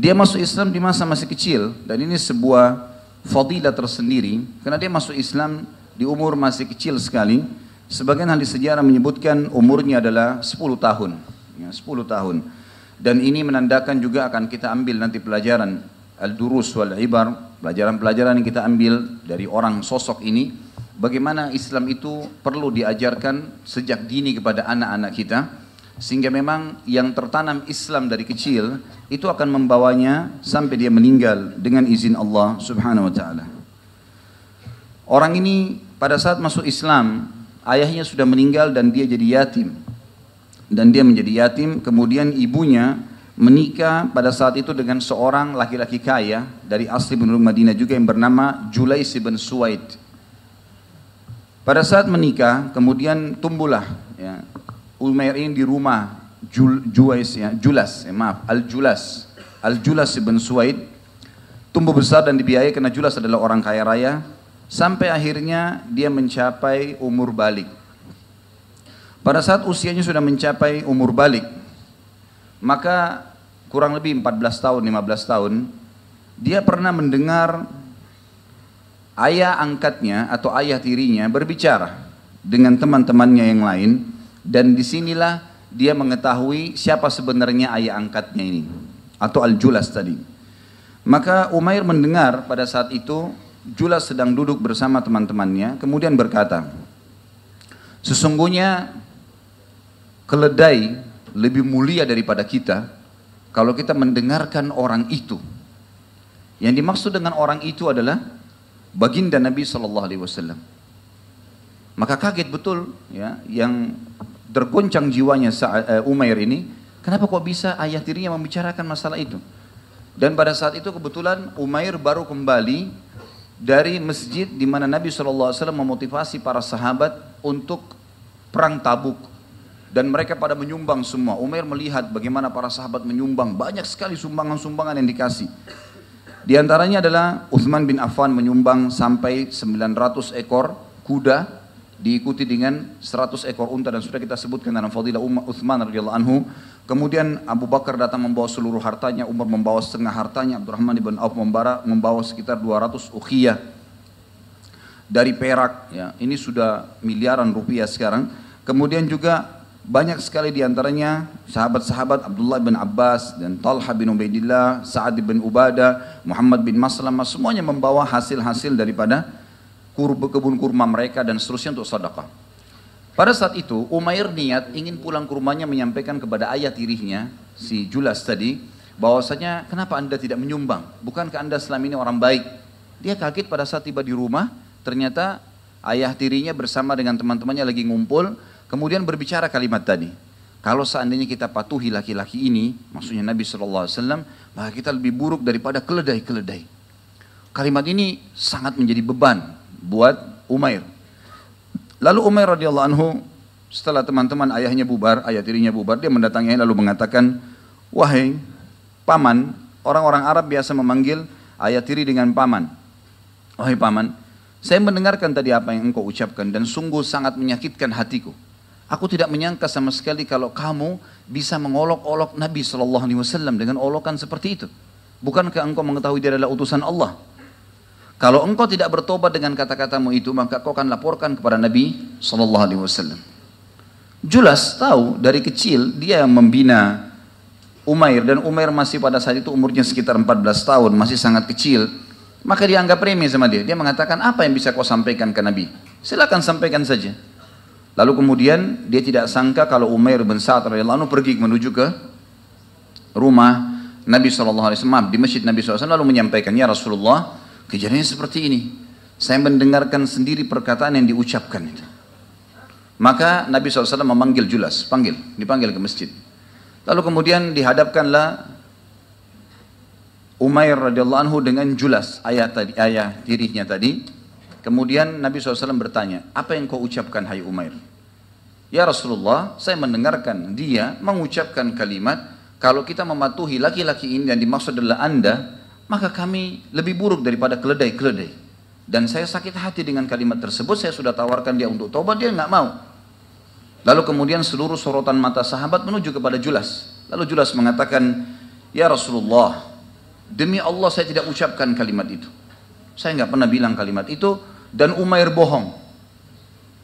Dia masuk Islam di masa masih kecil dan ini sebuah fadilah tersendiri karena dia masuk Islam di umur masih kecil sekali. Sebagian ahli sejarah menyebutkan umurnya adalah 10 tahun. Ya, 10 tahun. Dan ini menandakan juga akan kita ambil nanti pelajaran al-durus wal ibar, pelajaran-pelajaran yang kita ambil dari orang sosok ini, bagaimana Islam itu perlu diajarkan sejak dini kepada anak-anak kita sehingga memang yang tertanam Islam dari kecil itu akan membawanya sampai dia meninggal dengan izin Allah Subhanahu wa taala. Orang ini pada saat masuk Islam, ayahnya sudah meninggal dan dia jadi yatim. Dan dia menjadi yatim, kemudian ibunya menikah pada saat itu dengan seorang laki-laki kaya dari asli penduduk Madinah juga yang bernama Julais bin Suwaid. Pada saat menikah, kemudian tumbuhlah ya, Umair ini di rumah Jul, Juwais ya, Julas, ya, maaf, Al-Julas. Al-Julas ibn Suwaid tumbuh besar dan dibiayai karena Julas adalah orang kaya raya sampai akhirnya dia mencapai umur balik. Pada saat usianya sudah mencapai umur balik, maka kurang lebih 14 tahun, 15 tahun, dia pernah mendengar ayah angkatnya atau ayah tirinya berbicara dengan teman-temannya yang lain dan di sinilah dia mengetahui siapa sebenarnya ayah angkatnya ini atau Al-Julas tadi. Maka Umair mendengar pada saat itu Julas sedang duduk bersama teman-temannya kemudian berkata, sesungguhnya keledai lebih mulia daripada kita kalau kita mendengarkan orang itu. Yang dimaksud dengan orang itu adalah baginda Nabi Shallallahu Alaihi Wasallam. Maka kaget betul ya yang tergoncang jiwanya eh, Umair ini, kenapa kok bisa ayah tirinya membicarakan masalah itu? Dan pada saat itu kebetulan Umair baru kembali dari masjid di mana Nabi SAW memotivasi para sahabat untuk perang tabuk. Dan mereka pada menyumbang semua. Umair melihat bagaimana para sahabat menyumbang. Banyak sekali sumbangan-sumbangan yang dikasih. Di antaranya adalah Uthman bin Affan menyumbang sampai 900 ekor kuda diikuti dengan 100 ekor unta dan sudah kita sebutkan dalam fadilah Uthman radhiyallahu anhu. Kemudian Abu Bakar datang membawa seluruh hartanya, Umar membawa setengah hartanya, Abdurrahman ibn Auf membawa, membawa sekitar 200 ukhiyah dari perak. Ya, ini sudah miliaran rupiah sekarang. Kemudian juga banyak sekali di antaranya sahabat-sahabat Abdullah bin Abbas dan Talha bin Ubaidillah, Sa'ad bin Ubadah, Muhammad bin Maslamah, semuanya membawa hasil-hasil daripada kebun kurma mereka dan seterusnya untuk sedekah. Pada saat itu Umair niat ingin pulang ke rumahnya menyampaikan kepada ayah tirinya si Julas tadi bahwasanya kenapa anda tidak menyumbang? Bukankah anda selama ini orang baik? Dia kaget pada saat tiba di rumah ternyata ayah tirinya bersama dengan teman-temannya lagi ngumpul kemudian berbicara kalimat tadi. Kalau seandainya kita patuhi laki-laki ini, maksudnya Nabi SAW, maka kita lebih buruk daripada keledai-keledai. Kalimat ini sangat menjadi beban buat Umair. Lalu Umair radhiyallahu anhu setelah teman-teman ayahnya bubar, ayah tirinya bubar, dia mendatanginya lalu mengatakan, "Wahai paman, orang-orang Arab biasa memanggil ayah tiri dengan paman. Wahai paman, saya mendengarkan tadi apa yang engkau ucapkan dan sungguh sangat menyakitkan hatiku. Aku tidak menyangka sama sekali kalau kamu bisa mengolok-olok Nabi Shallallahu Alaihi Wasallam dengan olokan seperti itu. Bukankah engkau mengetahui dia adalah utusan Allah? Kalau engkau tidak bertobat dengan kata-katamu itu, maka kau akan laporkan kepada Nabi Sallallahu Alaihi Wasallam. Julas tahu dari kecil dia yang membina Umair dan Umair masih pada saat itu umurnya sekitar 14 tahun, masih sangat kecil. Maka dia anggap remeh sama dia. Dia mengatakan, apa yang bisa kau sampaikan ke Nabi? Silakan sampaikan saja. Lalu kemudian dia tidak sangka kalau Umair bin Sa'ad radhiyallahu pergi menuju ke rumah Nabi SAW, di masjid Nabi SAW lalu menyampaikan, ya Rasulullah, Kejadiannya seperti ini. Saya mendengarkan sendiri perkataan yang diucapkan itu. Maka Nabi SAW memanggil Julas, panggil, dipanggil ke masjid. Lalu kemudian dihadapkanlah Umair radhiyallahu anhu dengan Julas, ayah tadi, ayah tirinya tadi. Kemudian Nabi SAW bertanya, apa yang kau ucapkan hai Umair? Ya Rasulullah, saya mendengarkan dia mengucapkan kalimat, kalau kita mematuhi laki-laki ini yang dimaksud adalah anda, maka kami lebih buruk daripada keledai-keledai. Dan saya sakit hati dengan kalimat tersebut, saya sudah tawarkan dia untuk tobat, dia nggak mau. Lalu kemudian seluruh sorotan mata sahabat menuju kepada Julas. Lalu Julas mengatakan, Ya Rasulullah, demi Allah saya tidak ucapkan kalimat itu. Saya nggak pernah bilang kalimat itu dan Umair bohong.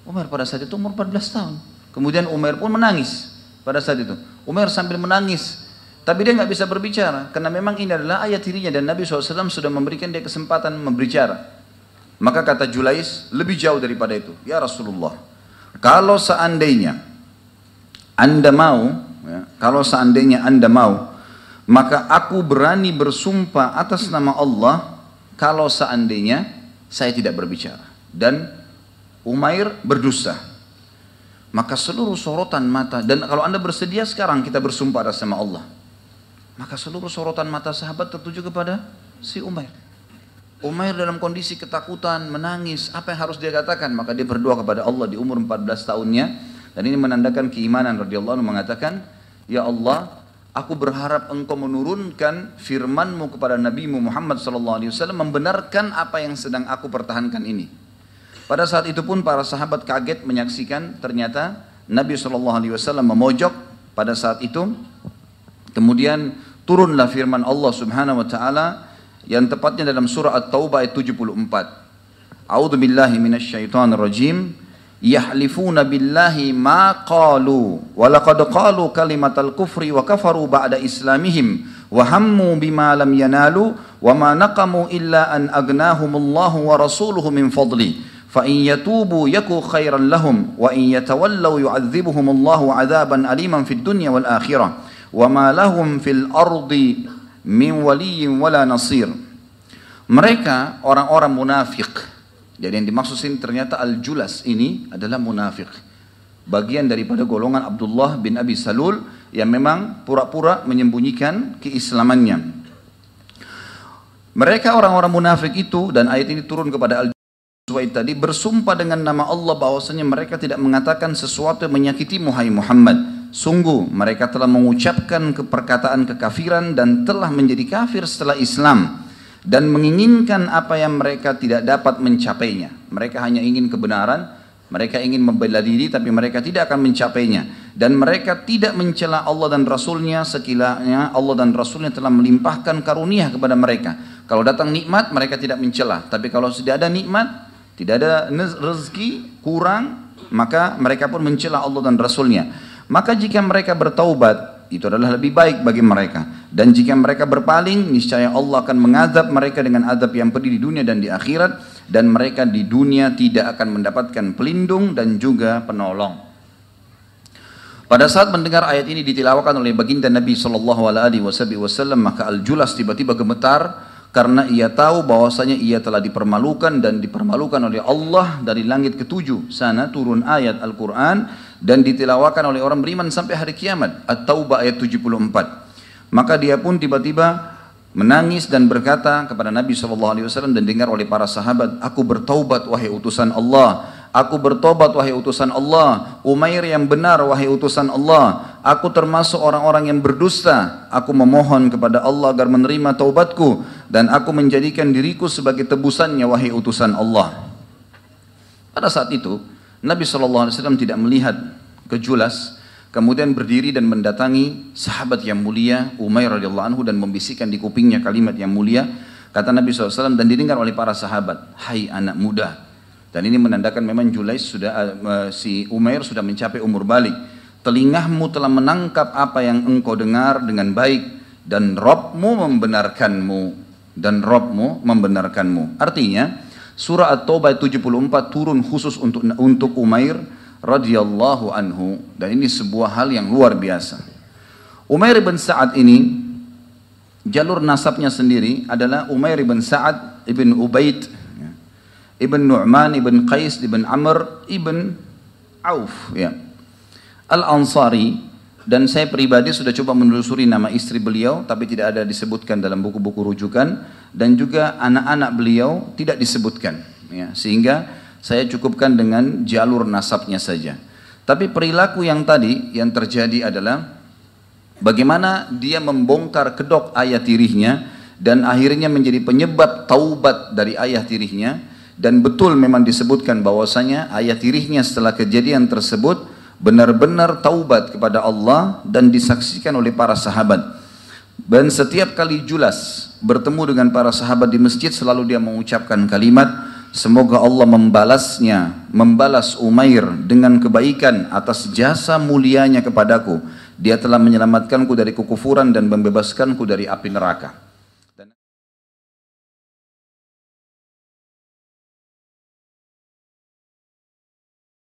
Umar pada saat itu umur 14 tahun. Kemudian Umar pun menangis pada saat itu. Umar sambil menangis. Tapi dia nggak bisa berbicara karena memang ini adalah ayat dirinya dan Nabi SAW sudah memberikan dia kesempatan berbicara. Maka kata Julais lebih jauh daripada itu. Ya Rasulullah, kalau seandainya anda mau, ya, kalau seandainya anda mau, maka aku berani bersumpah atas nama Allah kalau seandainya saya tidak berbicara. Dan Umair berdusta. Maka seluruh sorotan mata, dan kalau anda bersedia sekarang kita bersumpah atas nama Allah. Maka seluruh sorotan mata sahabat tertuju kepada si Umair. Umair dalam kondisi ketakutan, menangis, apa yang harus dia katakan? Maka dia berdoa kepada Allah di umur 14 tahunnya. Dan ini menandakan keimanan radhiyallahu anhu mengatakan, Ya Allah, aku berharap engkau menurunkan firmanmu kepada Nabi Muhammad SAW membenarkan apa yang sedang aku pertahankan ini. Pada saat itu pun para sahabat kaget menyaksikan ternyata Nabi SAW memojok pada saat itu. Kemudian turunlah firman Allah Subhanahu wa taala yang tepatnya dalam surah At-Taubah ayat 74. A'udzu billahi minasyaitonir rajim. Yahlifuna billahi ma qalu wa laqad qalu kalimatal kufri wa kafaru ba'da islamihim wa hammu bima lam yanalu wa ma naqamu illa an agnahumullahu wa rasuluhu min fadli. فإن يتوبوا يكو خيرا لهم وإن يتولوا يعذبهم الله عذابا أليما في الدنيا wa ma lahum fil ardi min waliyyin wala. Mereka orang-orang munafik. Jadi yang dimaksud sini ternyata al-julas ini adalah munafik. Bagian daripada golongan Abdullah bin Abi Salul yang memang pura-pura menyembunyikan keislamannya. Mereka orang-orang munafik itu dan ayat ini turun kepada al Suwaid tadi bersumpah dengan nama Allah bahwasanya mereka tidak mengatakan sesuatu yang menyakitimu Muhammad Sungguh mereka telah mengucapkan keperkataan kekafiran dan telah menjadi kafir setelah Islam dan menginginkan apa yang mereka tidak dapat mencapainya. Mereka hanya ingin kebenaran, mereka ingin membela diri tapi mereka tidak akan mencapainya dan mereka tidak mencela Allah dan Rasulnya sekilanya Allah dan Rasulnya telah melimpahkan karunia kepada mereka. Kalau datang nikmat mereka tidak mencela, tapi kalau tidak ada nikmat tidak ada rezeki kurang, maka mereka pun mencela Allah dan Rasulnya. Maka jika mereka bertaubat, itu adalah lebih baik bagi mereka. Dan jika mereka berpaling, niscaya Allah akan mengazab mereka dengan azab yang pedih di dunia dan di akhirat. Dan mereka di dunia tidak akan mendapatkan pelindung dan juga penolong. Pada saat mendengar ayat ini ditilawakan oleh baginda Nabi Shallallahu Alaihi Wasallam, maka Al-Julas tiba-tiba gemetar karena ia tahu bahwasanya ia telah dipermalukan dan dipermalukan oleh Allah dari langit ketujuh sana turun ayat Al-Quran dan ditilawakan oleh orang beriman sampai hari kiamat At-Taubah ayat 74 maka dia pun tiba-tiba menangis dan berkata kepada Nabi SAW dan dengar oleh para sahabat aku bertaubat wahai utusan Allah Aku bertobat wahai utusan Allah. Umair yang benar wahai utusan Allah. Aku termasuk orang-orang yang berdusta. Aku memohon kepada Allah agar menerima taubatku. Dan aku menjadikan diriku sebagai tebusannya wahai utusan Allah. Pada saat itu, Nabi SAW tidak melihat kejulas. Kemudian berdiri dan mendatangi sahabat yang mulia Umair radhiyallahu anhu dan membisikkan di kupingnya kalimat yang mulia. Kata Nabi SAW dan didengar oleh para sahabat. Hai anak muda, dan ini menandakan memang Julais sudah uh, si Umair sudah mencapai umur balik. Telingamu telah menangkap apa yang engkau dengar dengan baik dan Robmu membenarkanmu dan Robmu membenarkanmu. Artinya surah At-Taubah 74 turun khusus untuk untuk Umair radhiyallahu anhu dan ini sebuah hal yang luar biasa. Umair bin Sa'ad ini jalur nasabnya sendiri adalah Umair bin Sa'ad ibn Ubaid Ibn Nu'man, Ibn Qais, Ibn Amr, Ibn Auf. Ya. Al-Ansari, dan saya pribadi sudah coba menelusuri nama istri beliau, tapi tidak ada disebutkan dalam buku-buku rujukan, dan juga anak-anak beliau tidak disebutkan. Ya. Sehingga saya cukupkan dengan jalur nasabnya saja. Tapi perilaku yang tadi yang terjadi adalah bagaimana dia membongkar kedok ayah tirihnya dan akhirnya menjadi penyebab taubat dari ayah tirihnya dan betul memang disebutkan bahwasanya ayat tirihnya setelah kejadian tersebut benar-benar taubat kepada Allah dan disaksikan oleh para sahabat. Dan setiap kali Julas bertemu dengan para sahabat di masjid selalu dia mengucapkan kalimat Semoga Allah membalasnya, membalas Umair dengan kebaikan atas jasa mulianya kepadaku. Dia telah menyelamatkanku dari kekufuran dan membebaskanku dari api neraka.